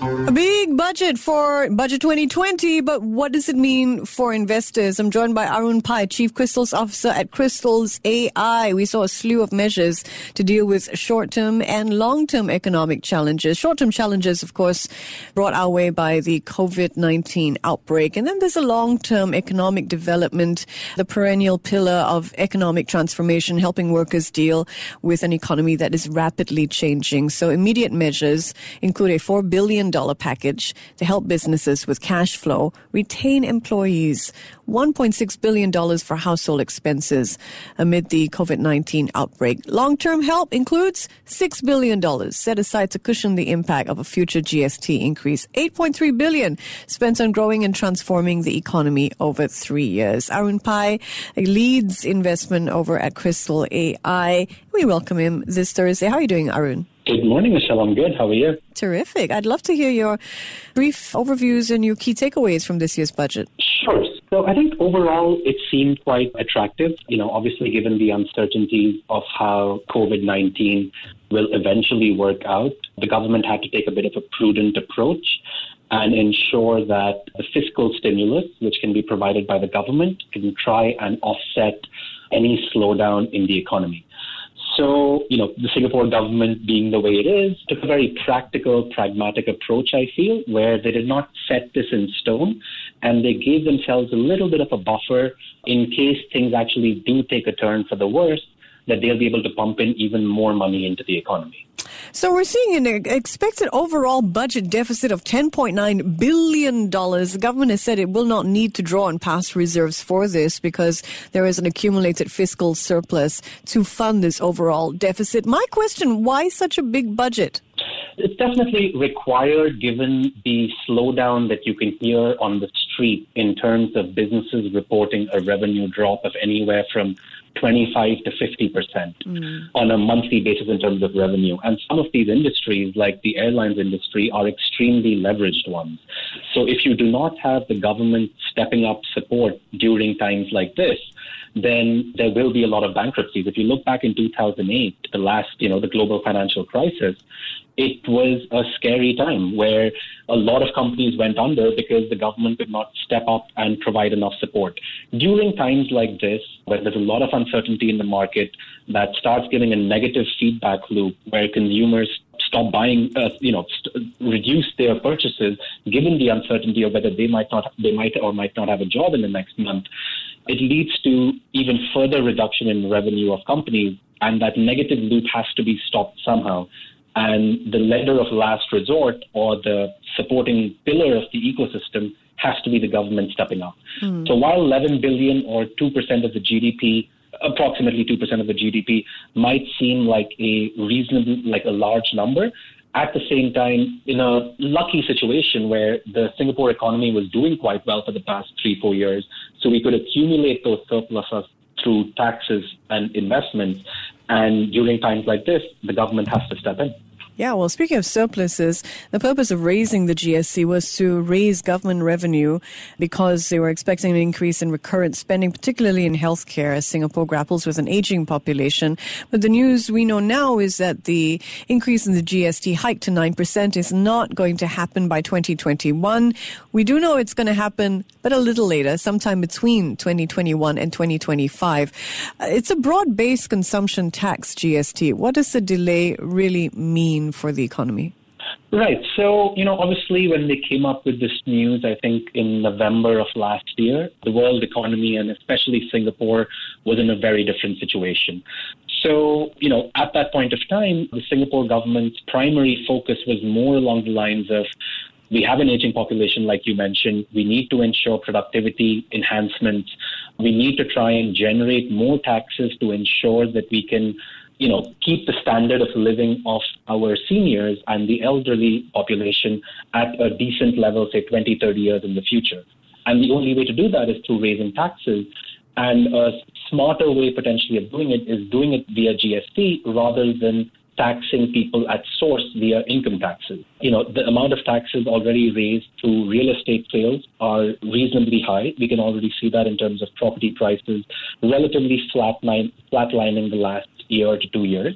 A big budget for Budget 2020, but what does it mean for investors? I'm joined by Arun Pai, Chief Crystals Officer at Crystals AI. We saw a slew of measures to deal with short-term and long-term economic challenges. Short-term challenges, of course, brought our way by the COVID-19 outbreak. And then there's a long-term economic development, the perennial pillar of economic transformation, helping workers deal with an economy that is rapidly changing. So immediate measures include a $4 billion package to help businesses with cash flow retain employees, $1.6 billion for household expenses amid the COVID 19 outbreak. Long term help includes $6 billion set aside to cushion the impact of a future GST increase, $8.3 billion spent on growing and transforming the economy over three years. Arun Pai leads investment over at Crystal AI. We welcome him this Thursday. How are you doing, Arun? Good morning, Michelle. I'm good. How are you? Terrific. I'd love to hear your brief overviews and your key takeaways from this year's budget. Sure. So I think overall it seemed quite attractive. You know, obviously given the uncertainties of how COVID 19 will eventually work out, the government had to take a bit of a prudent approach and ensure that the fiscal stimulus, which can be provided by the government, can try and offset any slowdown in the economy. So, you know, the Singapore government being the way it is, took a very practical, pragmatic approach, I feel, where they did not set this in stone and they gave themselves a little bit of a buffer in case things actually do take a turn for the worse, that they'll be able to pump in even more money into the economy. So we're seeing an expected overall budget deficit of $10.9 billion. The government has said it will not need to draw on past reserves for this because there is an accumulated fiscal surplus to fund this overall deficit. My question, why such a big budget? It's definitely required given the slowdown that you can hear on the street in terms of businesses reporting a revenue drop of anywhere from 25 to 50 percent mm. on a monthly basis in terms of revenue. And some of these industries, like the airlines industry, are extremely leveraged ones. So if you do not have the government stepping up support during times like this, then there will be a lot of bankruptcies. If you look back in 2008, the last, you know, the global financial crisis, it was a scary time where a lot of companies went under because the government could not step up and provide enough support. During times like this, where there's a lot of uncertainty in the market that starts giving a negative feedback loop where consumers stop buying, uh, you know, st- reduce their purchases, given the uncertainty of whether they might not, they might or might not have a job in the next month, it leads to even further reduction in revenue of companies, and that negative loop has to be stopped somehow and the lender of last resort or the supporting pillar of the ecosystem has to be the government stepping up. Mm. So while 11 billion or 2% of the GDP, approximately 2% of the GDP might seem like a reasonable, like a large number, at the same time, in a lucky situation where the Singapore economy was doing quite well for the past three, four years, so we could accumulate those surpluses through taxes and investments. And during times like this, the government has to step in. Yeah, well, speaking of surpluses, the purpose of raising the GST was to raise government revenue because they were expecting an increase in recurrent spending, particularly in healthcare, as Singapore grapples with an aging population. But the news we know now is that the increase in the GST hike to 9% is not going to happen by 2021. We do know it's going to happen, but a little later, sometime between 2021 and 2025. Uh, it's a broad based consumption tax, GST. What does the delay really mean? For the economy? Right. So, you know, obviously, when they came up with this news, I think in November of last year, the world economy and especially Singapore was in a very different situation. So, you know, at that point of time, the Singapore government's primary focus was more along the lines of we have an aging population, like you mentioned. We need to ensure productivity enhancements. We need to try and generate more taxes to ensure that we can you know, keep the standard of living of our seniors and the elderly population at a decent level, say 20, 30 years in the future. And the only way to do that is through raising taxes. And a smarter way potentially of doing it is doing it via GST rather than taxing people at source via income taxes. You know, the amount of taxes already raised through real estate sales are reasonably high. We can already see that in terms of property prices relatively flatline, flatlining the last year to two years.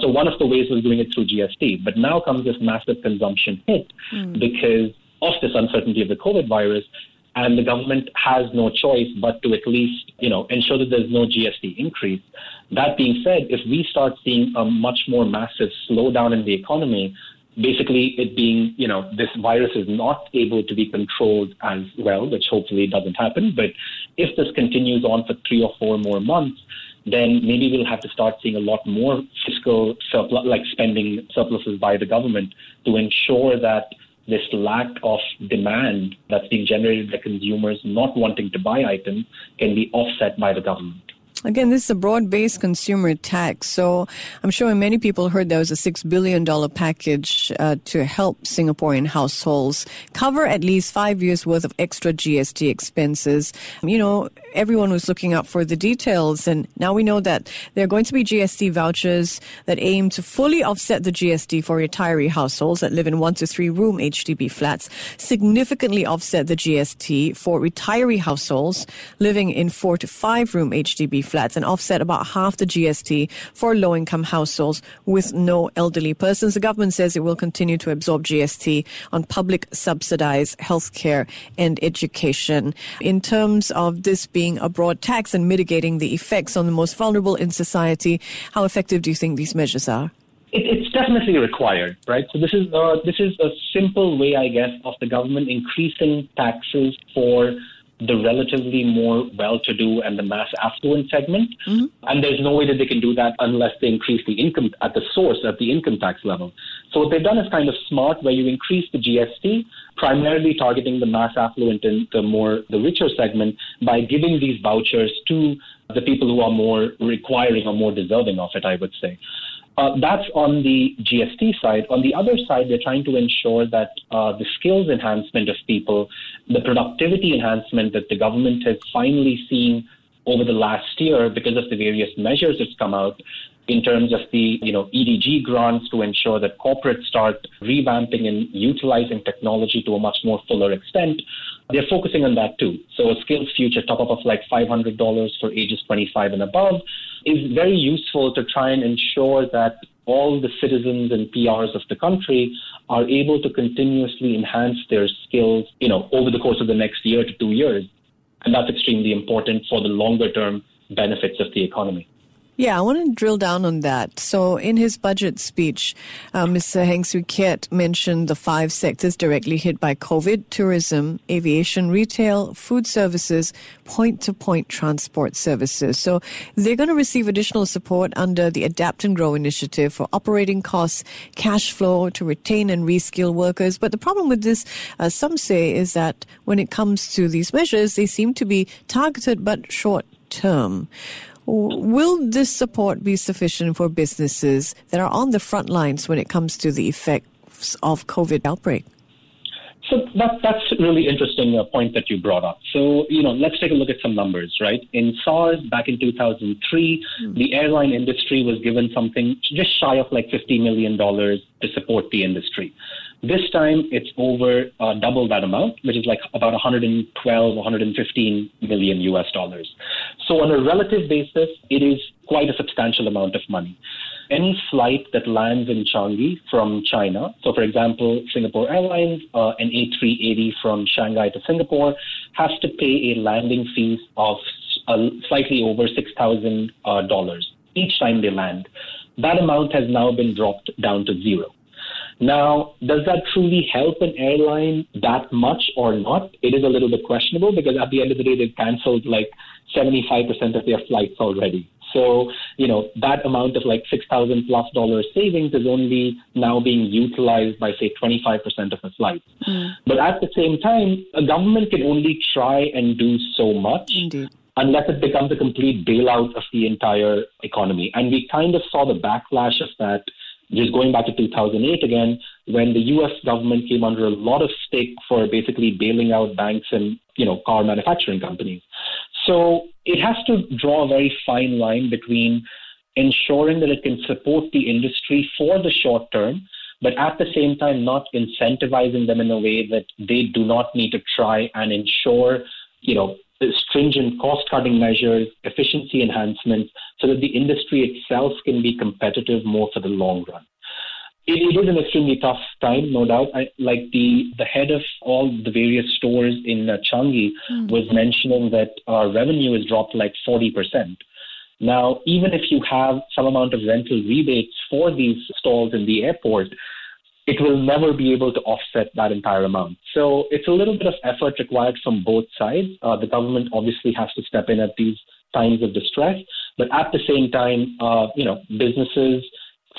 So one of the ways was doing it through GST. But now comes this massive consumption hit mm. because of this uncertainty of the COVID virus. And the government has no choice but to at least, you know, ensure that there's no GST increase. That being said, if we start seeing a much more massive slowdown in the economy, basically it being, you know, this virus is not able to be controlled as well, which hopefully doesn't happen. But if this continues on for three or four more months, then maybe we'll have to start seeing a lot more fiscal surplus, like spending surpluses by the government to ensure that this lack of demand that's being generated by consumers not wanting to buy items can be offset by the government. Again, this is a broad-based consumer tax, so I'm sure many people heard there was a six billion dollar package uh, to help Singaporean households cover at least five years worth of extra GST expenses. You know, everyone was looking out for the details, and now we know that there are going to be GST vouchers that aim to fully offset the GST for retiree households that live in one to three room HDB flats, significantly offset the GST for retiree households living in four to five room HDB flats and offset about half the GST for low income households with no elderly persons. The government says it will continue to absorb GST on public subsidized healthcare and education. In terms of this a broad tax and mitigating the effects on the most vulnerable in society, how effective do you think these measures are? it's definitely required, right? So this is uh, this is a simple way, I guess, of the government increasing taxes for the relatively more well-to-do and the mass affluent segment. Mm-hmm. And there's no way that they can do that unless they increase the income at the source, at the income tax level. So what they've done is kind of smart, where you increase the GST, primarily targeting the mass affluent and the more the richer segment by giving these vouchers to the people who are more requiring or more deserving of it. I would say. Uh, that's on the GST side. On the other side, they're trying to ensure that uh, the skills enhancement of people, the productivity enhancement that the government has finally seen over the last year because of the various measures that's come out in terms of the you know EDG grants to ensure that corporates start revamping and utilizing technology to a much more fuller extent. They're focusing on that too. So a skills future top up of like $500 for ages 25 and above is very useful to try and ensure that all the citizens and PRs of the country are able to continuously enhance their skills, you know, over the course of the next year to two years. And that's extremely important for the longer term benefits of the economy. Yeah, I want to drill down on that. So, in his budget speech, uh, Mr. Heng Swee Keat mentioned the five sectors directly hit by COVID tourism, aviation, retail, food services, point to point transport services. So, they're going to receive additional support under the Adapt and Grow initiative for operating costs, cash flow to retain and reskill workers. But the problem with this, uh, some say, is that when it comes to these measures, they seem to be targeted but short term. Will this support be sufficient for businesses that are on the front lines when it comes to the effects of COVID outbreak? So that, that's really interesting uh, point that you brought up. So, you know, let's take a look at some numbers, right? In SARS back in 2003, mm. the airline industry was given something just shy of like $50 million to support the industry. This time it's over uh, double that amount, which is like about 112, 115 million US dollars. So on a relative basis, it is quite a substantial amount of money. Any flight that lands in Changi from China, so for example, Singapore Airlines, uh, an A380 from Shanghai to Singapore, has to pay a landing fee of uh, slightly over $6,000 uh, each time they land. That amount has now been dropped down to zero. Now, does that truly help an airline that much or not? It is a little bit questionable because at the end of the day, they've canceled like 75% of their flights already. So, you know, that amount of like 6,000 plus dollars savings is only now being utilized by, say, 25% of a flights. Mm. But at the same time, a government can only try and do so much. Indeed unless it becomes a complete bailout of the entire economy. And we kind of saw the backlash of that just going back to 2008 again, when the U.S. government came under a lot of stick for basically bailing out banks and you know car manufacturing companies. So it has to draw a very fine line between ensuring that it can support the industry for the short term, but at the same time, not incentivizing them in a way that they do not need to try and ensure, you know, stringent cost cutting measures, efficiency enhancements, so that the industry itself can be competitive more for the long run. It, it is an extremely tough time, no doubt. I, like the the head of all the various stores in uh, Changi mm. was mentioning that our revenue has dropped like forty percent. Now, even if you have some amount of rental rebates for these stalls in the airport, it will never be able to offset that entire amount. So it's a little bit of effort required from both sides. Uh, the government obviously has to step in at these times of distress, but at the same time, uh, you know, businesses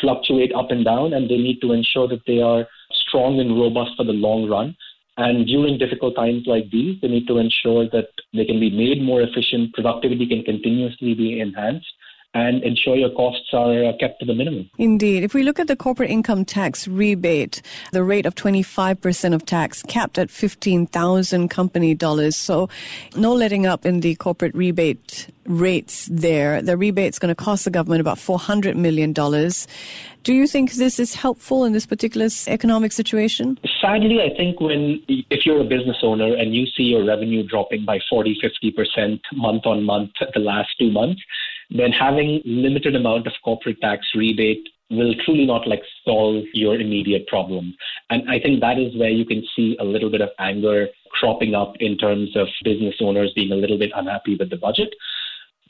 fluctuate up and down, and they need to ensure that they are strong and robust for the long run. And during difficult times like these, they need to ensure that they can be made more efficient, productivity can continuously be enhanced, and ensure your costs are uh, kept to the minimum. Indeed. If we look at the corporate income tax rebate, the rate of 25% of tax capped at 15,000 company dollars. So no letting up in the corporate rebate rates there. The rebate's going to cost the government about $400 million. Do you think this is helpful in this particular economic situation? Sadly, I think when, if you're a business owner and you see your revenue dropping by 40, 50% month on month the last two months, then having limited amount of corporate tax rebate will truly not like solve your immediate problem. And I think that is where you can see a little bit of anger cropping up in terms of business owners being a little bit unhappy with the budget.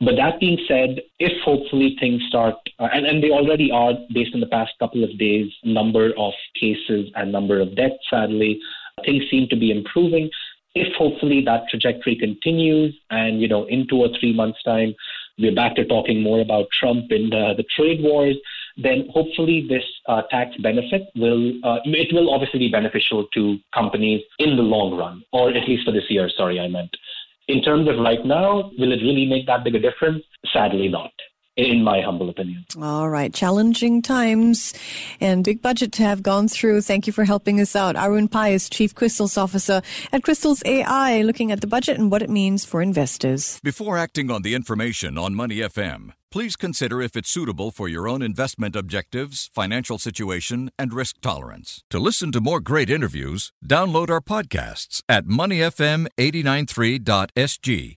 But that being said, if hopefully things start, uh, and, and they already are based on the past couple of days, number of cases and number of deaths, sadly, things seem to be improving. If hopefully that trajectory continues and, you know, in two or three months' time, we're back to talking more about Trump and uh, the trade wars, then hopefully this uh, tax benefit will, uh, it will obviously be beneficial to companies in the long run, or at least for this year, sorry, I meant. In terms of right now, will it really make that big a difference? Sadly not in my humble opinion. All right. Challenging times and big budget to have gone through. Thank you for helping us out. Arun Pai is Chief Crystals Officer at Crystals AI, looking at the budget and what it means for investors. Before acting on the information on Money FM, please consider if it's suitable for your own investment objectives, financial situation, and risk tolerance. To listen to more great interviews, download our podcasts at moneyfm893.sg